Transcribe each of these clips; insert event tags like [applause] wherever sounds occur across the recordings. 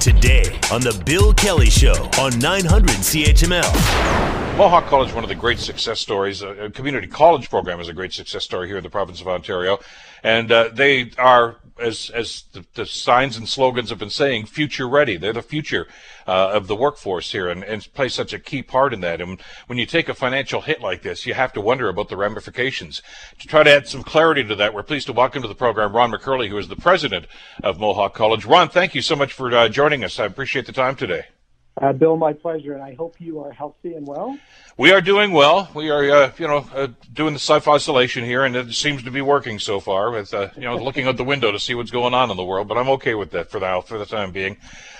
Today on The Bill Kelly Show on 900 CHML. Mohawk College, one of the great success stories. A community college program is a great success story here in the province of Ontario, and uh, they are, as as the, the, signs and slogans have been saying, future ready. They're the future uh, of the workforce here, and, and play such a key part in that. And when you take a financial hit like this, you have to wonder about the ramifications. To try to add some clarity to that, we're pleased to welcome to the program Ron McKerlie, who is the president of Mohawk College. Ron, thank you so much for uh, joining us. I appreciate the time today. Uh, Bill, my pleasure, and I hope you are healthy and well. We are doing well. We are, uh, you know, uh, doing the self-isolation here, and it seems to be working so far. With uh, you know, looking out the window to see what's going on in the world, but I'm okay with that for now, for the time being.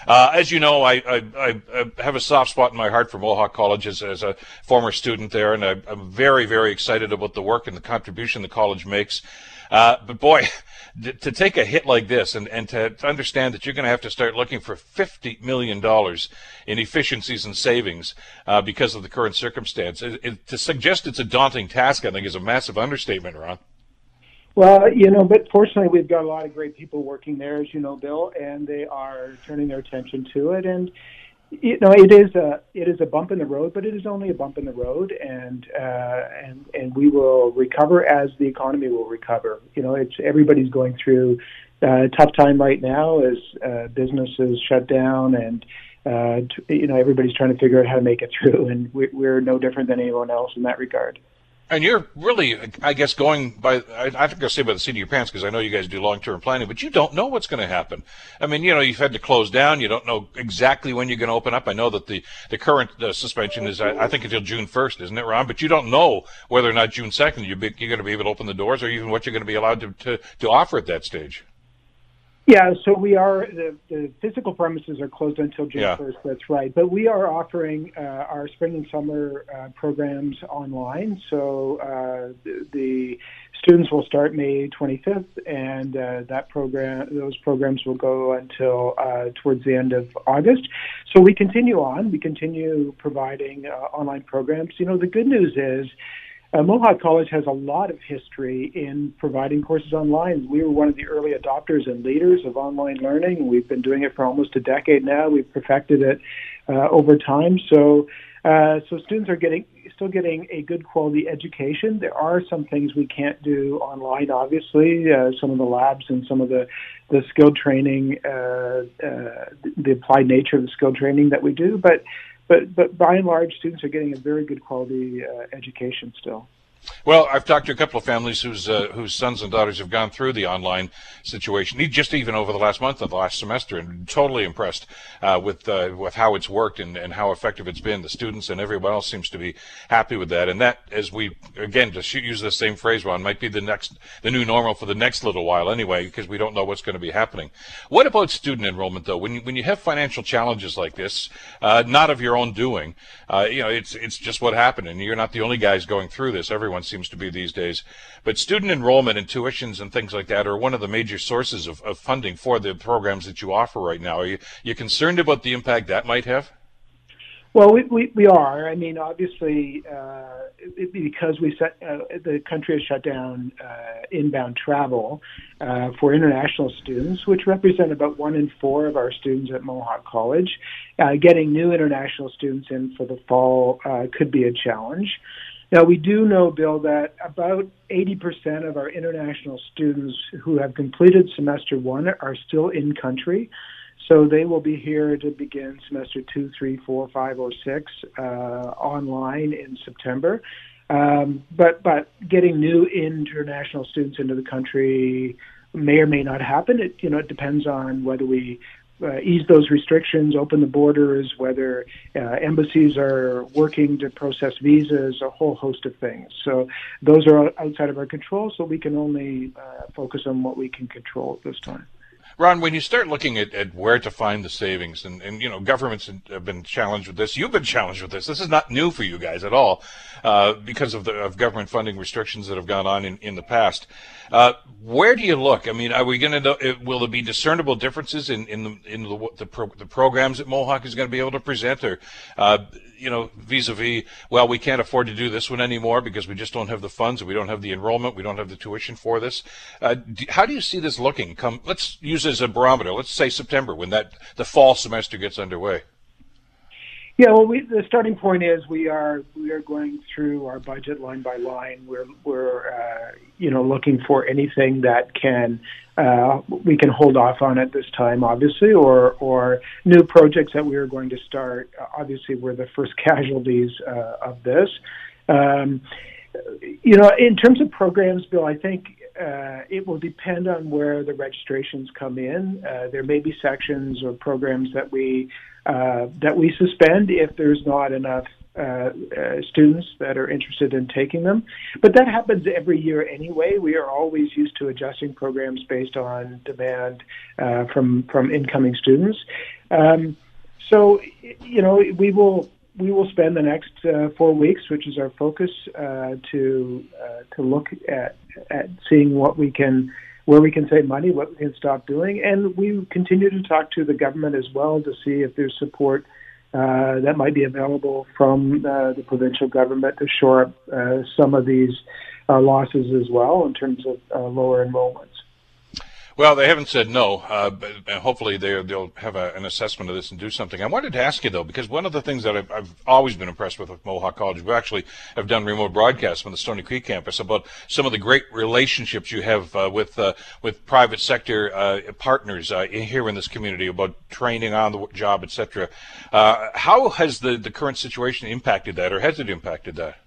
Uh, as you know, I, I, I, have a soft spot in my heart for Mohawk College as, as a former student there, and I, I'm very, very excited about the work and the contribution the college makes. Uh, but boy, [laughs] to take a hit like this and, and to, to understand that you're going to have to start looking for $50 million in efficiencies and savings uh, because of the current circumstance, it, it, to suggest it's a daunting task, I think, is a massive understatement, Ron. Well, you know, but fortunately, we've got a lot of great people working there, as you know, Bill, and they are turning their attention to it. And you know, it is a it is a bump in the road, but it is only a bump in the road, and uh, and and we will recover as the economy will recover. You know, it's everybody's going through a tough time right now as uh, businesses shut down, and uh, you know everybody's trying to figure out how to make it through, and we- we're no different than anyone else in that regard. And you're really, I guess, going by, I, I think I'll say by the seat of your pants because I know you guys do long term planning, but you don't know what's going to happen. I mean, you know, you've had to close down. You don't know exactly when you're going to open up. I know that the, the current uh, suspension is, I, I, think, until June 1st, isn't it, Ron? But you don't know whether or not June 2nd you're, you're going to be able to open the doors or even what you're going to be allowed to, to, to offer at that stage. Yeah, so we are the, the physical premises are closed until June yeah. 1st. That's right, but we are offering uh, our spring and summer uh, programs online. So uh, the, the, students will start May 25th, and uh, that program, those programs will go until uh, towards the end of August. So we continue on. We continue providing uh, online programs. You know, the good news is uh, Mohawk College has a lot of history in providing courses online. We were one of the early adopters and leaders of online learning. We've been doing it for almost a decade now. We've perfected it uh, over time. So, uh, so students are getting still getting a good quality education. There are some things we can't do online, obviously. Uh, some of the labs and some of the the skilled training, uh, uh, the applied nature of the skilled training that we do, but but but by and large, students are getting a very good quality uh, education still. Well, I've talked to a couple of families whose uh, whose sons and daughters have gone through the online situation, just even over the last month of the last semester, and totally impressed uh, with uh, with how it's worked and, and how effective it's been. The students and everyone else seems to be happy with that, and that, as we again to use the same phrase, Ron, might be the next the new normal for the next little while anyway, because we don't know what's going to be happening. What about student enrollment though? When you, when you have financial challenges like this, uh, not of your own doing, uh, you know, it's it's just what happened, and you're not the only guys going through this. Everyone everyone seems to be these days. But student enrollment and tuitions and things like that are one of the major sources of, of funding for the programs that you offer right now. Are you, you concerned about the impact that might have? Well, we, we, we are. I mean, obviously, uh, it, because we set, uh, the country has shut down uh, inbound travel uh, for international students, which represent about one in four of our students at Mohawk College. Uh, getting new international students in for the fall uh, could be a challenge. Now, we do know, Bill, that about 80% of our international students who have completed semester one are still in country. So they will be here to begin semester two, three, four, five, or six uh, online in September. Um, but but getting new international students into the country may or may not happen. It you know it depends on whether we uh, ease those restrictions, open the borders, whether uh, embassies are working to process visas, a whole host of things. So those are outside of our control, so we can only uh, focus on what we can control at this time. Ron, when you start looking at, at where to find the savings, and, and you know, governments have been challenged with this. You've been challenged with this. This is not new for you guys at all, uh, because of the of government funding restrictions that have gone on in, in the past. Uh, where do you look? I mean, are we going to? Will there be discernible differences in in the in the the, pro, the programs that Mohawk is going to be able to present, or uh, you know, vis-a-vis, well, we can't afford to do this one anymore because we just don't have the funds, we don't have the enrollment, we don't have the tuition for this. Uh, do, how do you see this looking? Come, let's use as a barometer? Let's say September when that the fall semester gets underway. Yeah, well, we, the starting point is we are we are going through our budget line by line. We're we're uh, you know looking for anything that can uh, we can hold off on at this time, obviously, or or new projects that we are going to start. Obviously, we're the first [laughs] casualties uh, of this. Um, you know, in terms of programs, Bill, I think uh, it will depend on where the registrations come in. Uh, there may be sections or programs that we uh, that we suspend if there's not enough uh, uh, students that are interested in taking them. But that happens every year anyway. We are always used to adjusting programs based on demand uh, from from incoming students. Um, so, you know, we will we will spend the next uh, four weeks, which is our focus, uh, to uh, to look at at seeing what we can where we can save money, what we can stop doing, and we continue to talk to the government as well to see if there's support uh, that might be available from uh, the provincial government to shore up some of these losses as well in terms of lower enrollments. Well, they haven't said no, uh, but hopefully they, will have a, an assessment of this and do something. I wanted to ask you though, because one of the things that I've, I've always been impressed with with Mohawk College, we actually have done remote broadcasts from the Stoney Creek campus about some of the great relationships you have uh, with uh, with private sector uh, partners uh, here in this community about training on the job, etc. Uh, how has the, the current situation impacted that, or has it impacted that?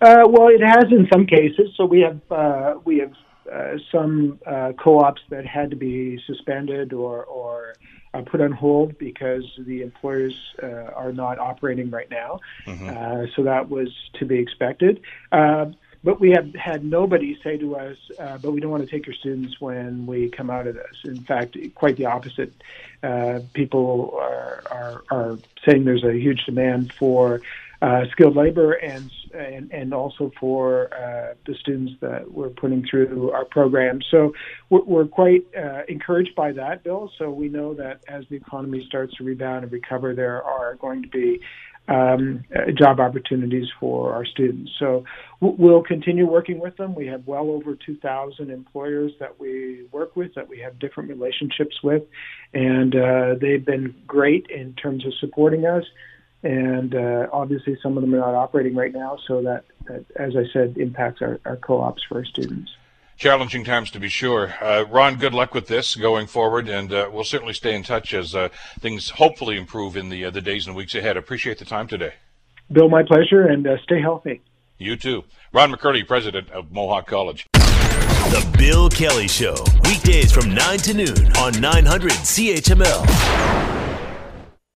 well, it has in some cases. So we have we have uh, some uh, co-ops that had to be suspended or, or uh, put on hold because the employers uh, are not operating right now. Mm-hmm. Uh, so that was to be expected. but we have had nobody say to us, "But we don't want to take your students when we come out of this." In fact, quite the opposite. people are, are are saying there's a huge demand for skilled labor and and, and also for uh, the students that we're putting through our program. So we're, we're quite uh, encouraged by that, Bill. So we know that as the economy starts to rebound and recover, there are going to be um, uh, job opportunities for our students. So we'll continue working with them. We have well over 2,000 employers that we work with, that we have different relationships with, and uh, they've been great in terms of supporting us and uh, obviously some of them are not operating right now. So that, that as I said, impacts our, our co-ops for our students. Challenging times to be sure. Uh, Ron, good luck with this going forward, and uh, we'll certainly stay in touch as uh, things hopefully improve in the uh, the days and weeks ahead. Appreciate the time today. Bill, my pleasure, and uh, stay healthy. You too. Ron McKerlie, president of Mohawk College. The Bill Kelly Show, weekdays from 9 to noon on 900 CHML.